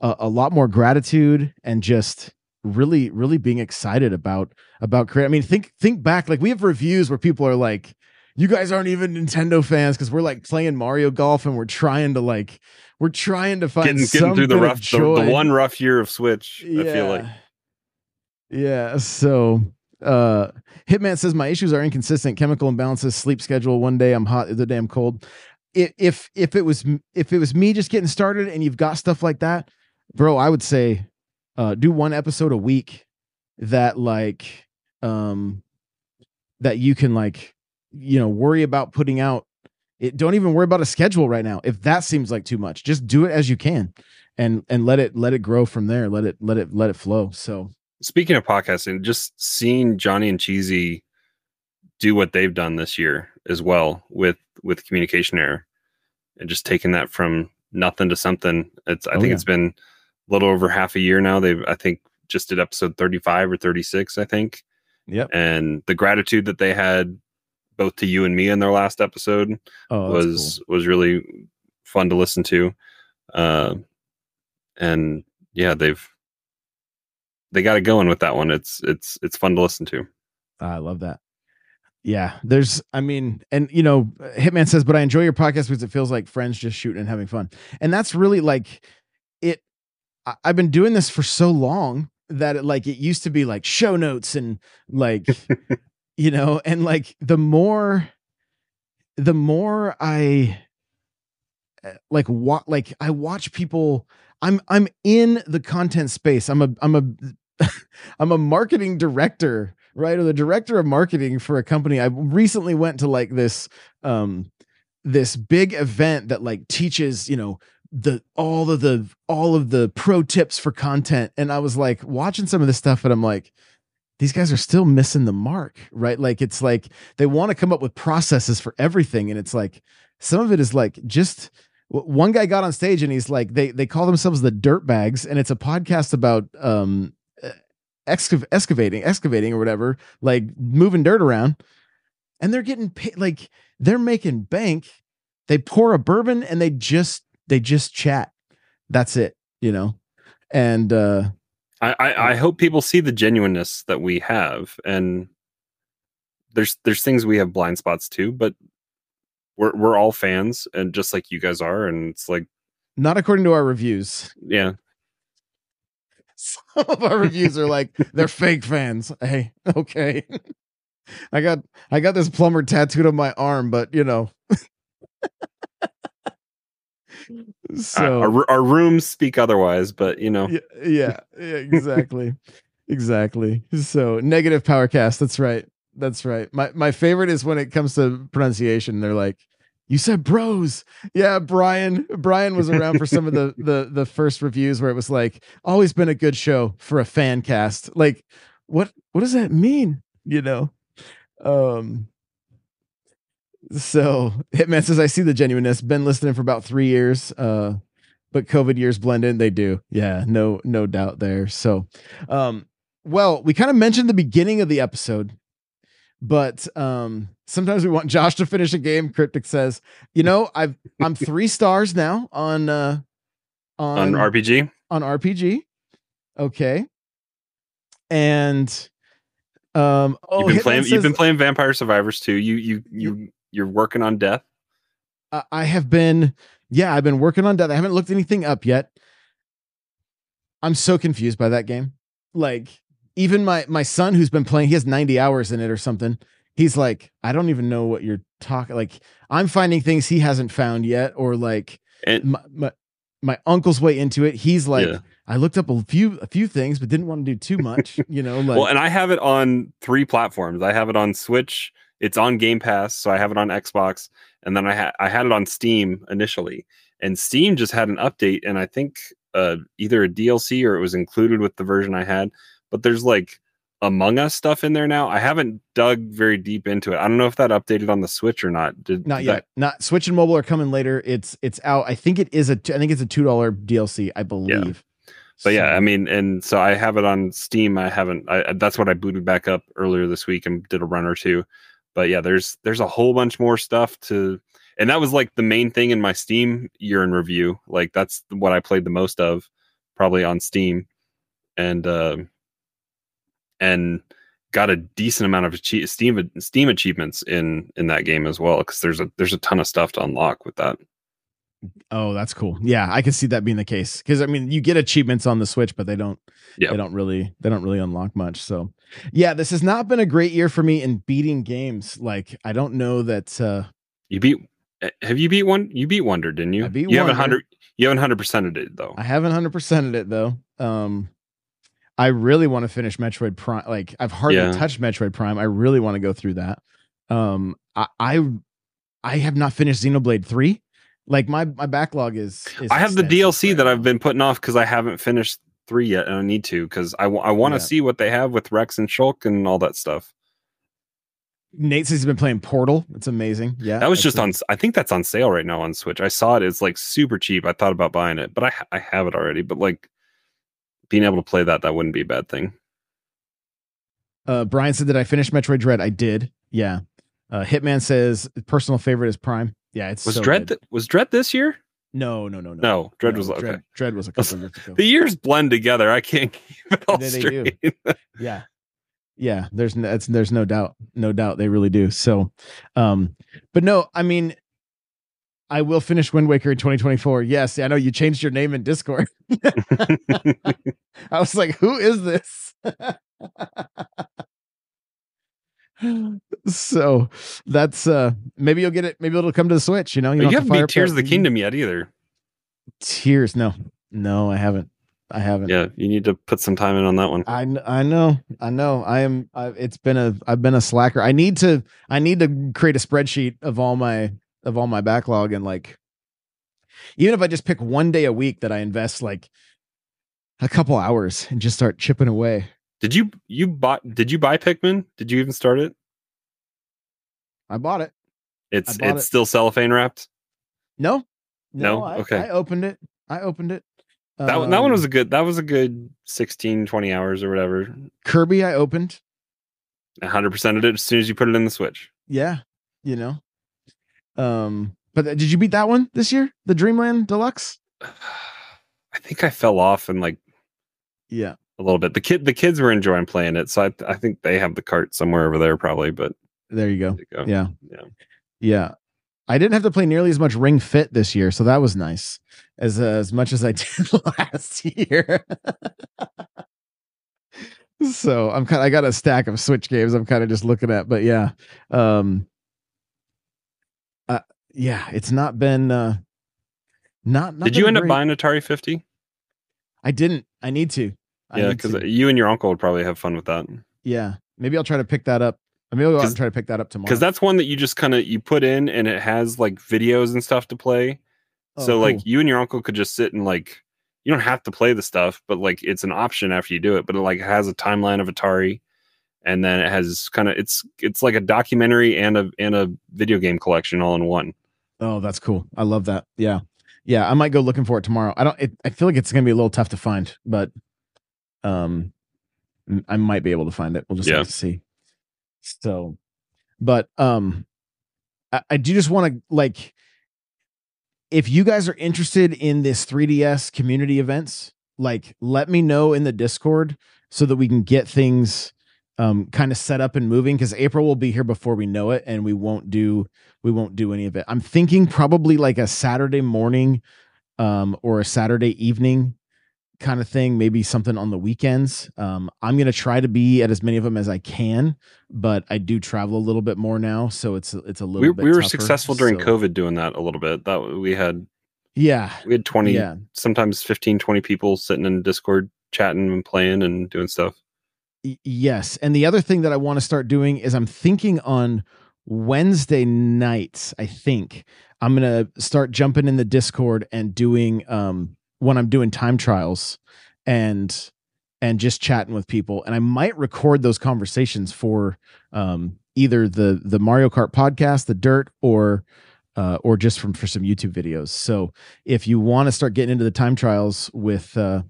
a, a lot more gratitude and just really really being excited about about create i mean think think back like we have reviews where people are like you guys aren't even nintendo fans because we're like playing mario golf and we're trying to like we're trying to find Getting some getting through the rough the, the one rough year of Switch. I feel like. Yeah so uh hitman says my issues are inconsistent. Chemical imbalances sleep schedule one day i'm hot the other day i'm cold. I- if if it was if it was me just getting started and you've got stuff like that bro i would say uh do one episode a week that like um that you can like you know worry about putting out it don't even worry about a schedule right now if that seems like too much just do it as you can and and let it let it grow from there let it let it let it flow so speaking of podcasting, just seeing Johnny and Cheesy do what they've done this year as well with with communication error and just taking that from nothing to something. It's I Oh, think yeah. it's been a little over half a year now. They've I think just did episode 35 or 36, I think. Yep. And the gratitude that they had both to you and me in their last episode Oh, was was really fun to listen to. Uh, and yeah, they've they got it going with that one. It's it's it's fun to listen to. I love that. Yeah, there's, I mean, and you know, Hitman says, but I enjoy your podcast because it feels like friends just shooting and having fun. And that's really like it. I, I've been doing this for so long that it, like it used to be like show notes and like, you know, and like the more, the more I eh, like what, like I watch people, I'm, I'm in the content space. I'm a, I'm a, I'm a marketing director right? Or the director of marketing for a company. I recently went to like this um this big event that like teaches you know the all of the all of the pro tips for content. And i was like watching some of this stuff and i'm like these guys are still missing the mark right like it's like they want to come up with processes for everything and it's like some of it is like just one guy got on stage and he's like they they call themselves the dirt bags and it's a podcast about um excav- excavating, excavating or whatever, like moving dirt around, and they're getting paid, like they're making bank. They pour a bourbon and they just they just chat. That's it, you know. And uh I, I, I hope people see the genuineness that we have, and there's there's things we have blind spots too, but we're we're all fans, and just like you guys are, and it's like not according to our reviews. Yeah, some of our reviews are like they're fake fans. Hey, okay. I got I got this plumber tattooed on my arm, but you know. so uh, our, our rooms speak otherwise, but you know. Yeah, yeah, yeah exactly. exactly. So negative power cast, that's right. That's right. My my favorite is when it comes to pronunciation. They're like, you said bros yeah brian brian was around for some of the the the first reviews where it was like always been a good show for a fan cast like what what does that mean you know um so hitman says i see the genuineness been listening for about three years uh but covid years blend in they do yeah no no doubt there so um well we kind of mentioned the beginning of the episode but um sometimes we want Josh to finish a game. Cryptic says, you know, I've I'm three stars now on uh on, on RPG. On RPG. Okay. And um oh, you've been playing says, you've been playing Vampire Survivors too. You you you you're working on death. I have been yeah, I've been working on death. I haven't looked anything up yet. I'm so confused by that game. Like even my my son who's been playing, he has 90 hours in it or something he's like, I don't even know what you're talking. Like, I'm finding things he hasn't found yet, or like and, my, my, my uncle's way into it. He's like, yeah. I looked up a few a few things, but didn't want to do too much. You know, like well, and I have it on three platforms. I have it on Switch. It's on Game Pass, so I have it on Xbox, and then I had I had it on Steam initially, and Steam just had an update, and I think uh, either a DLC or it was included with the version I had. But there's like among Us stuff in there now. I haven't dug very deep into it. I don't know if that updated on the Switch or not. Did not yet? That... Not Switch and mobile are coming later. It's it's out. I think it is a. I think it's a two dollar DLC. I believe. Yeah. But so. yeah, I mean, and so I have it on Steam. I haven't. I, that's what I booted back up earlier this week and did a run or two. But yeah, there's there's a whole bunch more stuff to, and that was like the main thing in my Steam year in review. Like that's what I played the most of, probably on Steam, and. uh and got a decent amount of Steam Steam achievements in in that game as well because there's a there's a ton of stuff to unlock with that. Oh, that's cool. Yeah, I can see that being the case because I mean, you get achievements on the Switch, but they don't. Yeah, they don't really they don't really unlock much. So, yeah, this has not been a great year for me in beating games. Like, I don't know that uh you beat. Eh, have you beat one? You beat Wonder, didn't you? I beat you Wonder. haven't hundred. You haven't hundred percented it though. I haven't hundred percented it though. Um, I really want to finish Metroid Prime. Like I've hardly yeah. touched Metroid Prime. I really want to go through that. Um, I, I, I have not finished Xenoblade Three. Like my my backlog is. is I have the DLC right that I've been putting off because I haven't finished three yet, and I need to because I, w- I want to yeah. see what they have with Rex and Shulk and all that stuff. Nate says he's been playing Portal. It's amazing. Yeah, that was just on. I think that's on sale right now on Switch. I saw it. It's like super cheap. I thought about buying it, but I I have it already. But like being able to play that, that wouldn't be a bad thing. Uh, Brian said that I finished Metroid Dread. I did. Yeah. Uh, Hitman says personal favorite is Prime. Yeah, it's was so Dread th- was Dread this year? No, no, no, no. No, Dread No, was okay. Dread, Dread was a couple years ago. The years blend together. I can't keep it all They- straight. yeah yeah there's no there's no doubt no doubt they really do so um but no i mean i will finish wind waker in 2024 yes i know you changed your name in discord i was like who is this so that's uh maybe you'll get it maybe it'll come to the switch you know you have haven't beat Tears of the Kingdom yet either. tears no no i haven't i haven't Yeah, you need to put some time in on that one. I I know I know I am I, it's been a I've been a slacker. I need to I need to create a spreadsheet of all my of all my backlog and like even if I just pick one day a week that I invest like a couple hours and just start chipping away. Did you you bought? Did you buy Pikmin? Did you even start it? I bought it. It's bought it's it. still cellophane wrapped. No, No? I, Okay. I opened it. I opened it. That one- that one Um, was a good. That was a good 16, 20 hours or whatever. Kirby. I opened. hundred percent of it as soon as you put it in the Switch. Yeah, you know. Um, but did you beat that one this year? The Dreamland Deluxe. I think I fell off and like Yeah. A little bit. The kid, the kids were enjoying playing it, so I, I think they have the cart somewhere over there probably. But There you go. there you go. Yeah. Yeah. Yeah. I didn't have to play nearly as much Ring Fit this year, so that was nice. As uh, as much as I did last year. so I'm kind I got a stack of Switch games I'm kind of just looking at, but yeah. Um uh, yeah, it's not been uh not, not Did you end up buying Atari Fifty? I didn't. I need to. I Yeah, because to. you and your uncle would probably have fun with that. yeah. Maybe I'll try to pick that up. Maybe I'll go out and try to pick that up tomorrow. Because that's one that you just kind of you put in and it has like videos and stuff to play. Oh, so like you and your uncle could just sit and like you don't have to play the stuff, but like it's an option after you do it. But it like has a timeline of Atari, and then it has kind of it's it's like a documentary and a and a video game collection all in one. Oh, that's cool. I love that. Yeah. Yeah, I might go looking for it tomorrow. I don't it, I feel like it's to be a little tough to find, but um I might be able to find it. We'll just Yeah. have to see. So, but um I, I do just want to like if you guys are interested in this 3DS community events, like let me know in the Discord so that we can get things um kind of set up and moving because April will be here before we know it and we won't do we won't do any of it. I'm thinking probably like a Saturday morning um or a Saturday evening kind of thing, maybe something on the weekends. Um I'm going to try to be at as many of them as I can, but I do travel a little bit more now, so it's it's a little We bit we were tougher, successful during so- COVID doing that a little bit. That we had Yeah. we had 20 Yeah. sometimes 15 20 people sitting in Discord chatting and playing and doing stuff. Yes and the other thing that i want to start doing is i'm thinking on wednesday nights i think i'm gonna start jumping in the discord and doing um when i'm doing time trials and and just chatting with people and i might record those conversations for um either the the mario kart podcast the dirt or uh, or just from for some YouTube videos. So if you want to start getting into the time trials with uh,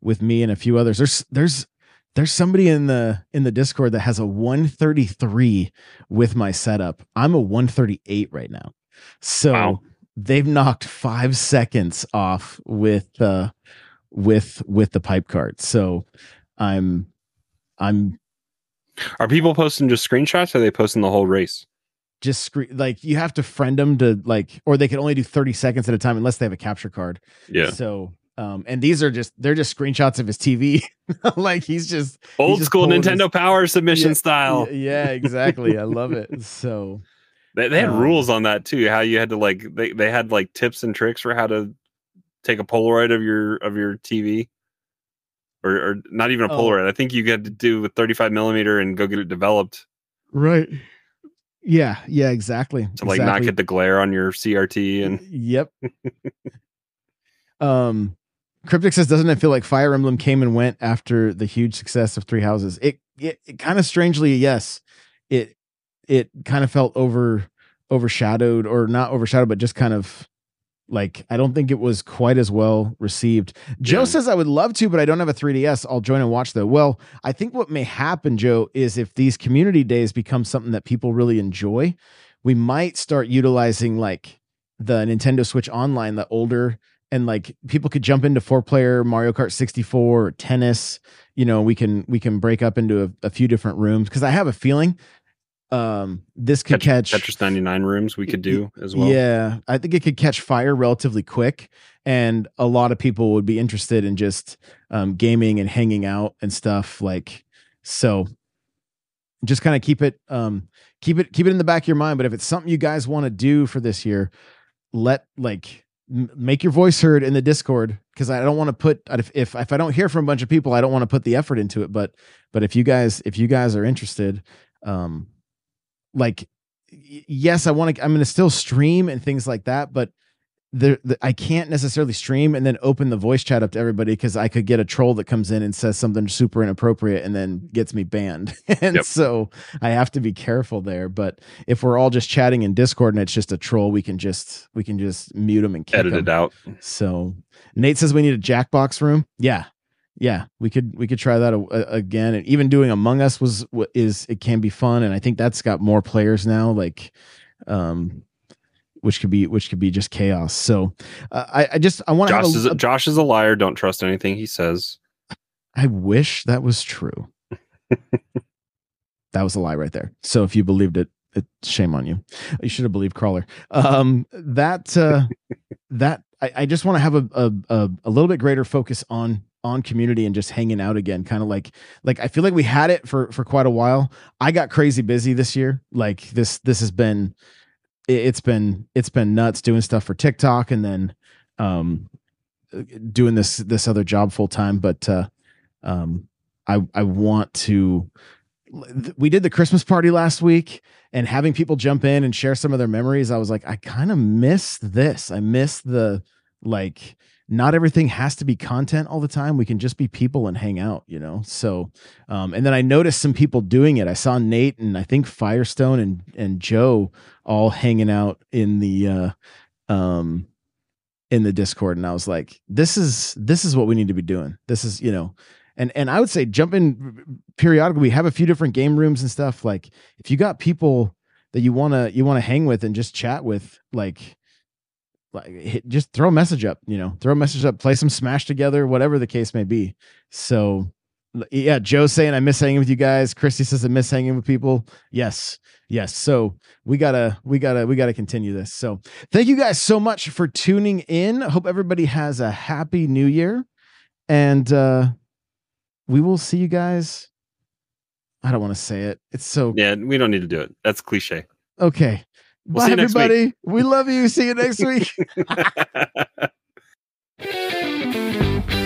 with me and a few others, there's there's there's somebody in the in the discord that has a 133 with my setup i'm a 138 right now so Wow. They've knocked five seconds off with uh with with the pipe cart so i'm i'm Are people posting just screenshots or are they posting the whole race? just screen like you have to friend them to like or they can only do 30 seconds at a time unless they have a capture card Yeah. so um and these are just they're just screenshots of his tv like he's just Old just school pulled his- Nintendo Power submission Yeah, style. Yeah, exactly. I love it. So They, they had Um, rules on that too. How you had to like they, they had like tips and tricks for how to take a Polaroid of your of your TV, or or not even a Oh. Polaroid. I think you had to do with 35 millimeter and go get it developed right. Yeah, yeah, exactly. to like not get the glare on your CRT. And Yep. um Cryptic says, doesn't it feel like Fire Emblem came and went after the huge success of Three Houses? It it, it kind of strangely, yes. It it kind of felt over overshadowed or not overshadowed, but just kind of like I don't think it was quite as well received. Joe Yeah. says I would love to, but I don't have a 3DS. I'll join and watch though. Well, I think what may happen, Joe, is if these community days become something that people really enjoy, we might start utilizing like the Nintendo Switch Online, the older and like people could jump into four player Mario Kart 64 or tennis. You know, we can we can break up into a, a few different rooms because I have a feeling um this could catch, catch Tetris 99 rooms we could do as well. Yeah, I think it could catch fire relatively quick and a lot of people would be interested in just um gaming and hanging out and stuff like so just kind of keep it um keep it keep it in the back of your mind but if it's something you guys want to do for this year let like m- make your voice heard in the discord because i don't want to put if, if if i don't hear from a bunch of people i don't want to put the effort into it but but if you guys if you guys are interested um like yes i want to i'm going to still stream and things like that but there the, i can't necessarily stream and then open the voice chat up to everybody because i could get a troll that comes in and says something super inappropriate and then gets me banned and Yep. so i have to be careful there but if we're all just chatting in discord and it's just a troll we can just we can just mute them and kick Edit 'em. it out. So Nate says we need a Jackbox room. Yeah, yeah, we could we could try that a, a- again. And even doing Among Us was wa- is it can be fun, and I think that's got more players now. Like, um, which could be which could be just chaos. So uh, I I just I want to Josh a, Josh is a liar. Don't trust anything he says. I wish that was true. that was a lie right there. So if you believed it, it shame on you. You should have believed Crawlr. Um, that uh, that I, I just want to have a a a little bit greater focus on on community and just hanging out again. Kind of like like I feel like we had it for for quite a while. I got crazy busy this year. Like this this has been it- it's been it's been nuts doing stuff for TikTok and then um doing this this other job full time but uh um i i want to we did the christmas party last week and having people jump in and share some of their memories i was like i kind of miss this i miss the like not everything has to be content all the time. We can just be people and hang out you know? So um and then i noticed some people doing it. I saw nate and i think firestone and and joe all hanging out in the uh um in the discord. And i was like this is this is what we need to be doing. This is you know and and i would say jump in periodically. We have a few different game rooms and stuff. Like if you got people that you want to you want to hang with and just chat with like like hit, just throw a message up you know throw a message up play some smash together whatever the case may be. So yeah joe's saying i miss hanging with you guys. Christy says i miss hanging with people. Yes yes. So we gotta we gotta we gotta continue this. So thank you guys so much for tuning in. Hope everybody has a happy new year. And uh we will see you guys. I don't want to say it. It's so Yeah, we don't need to do it. That's cliche. okay We'll Bye, everybody. Week. We love you. See you next week.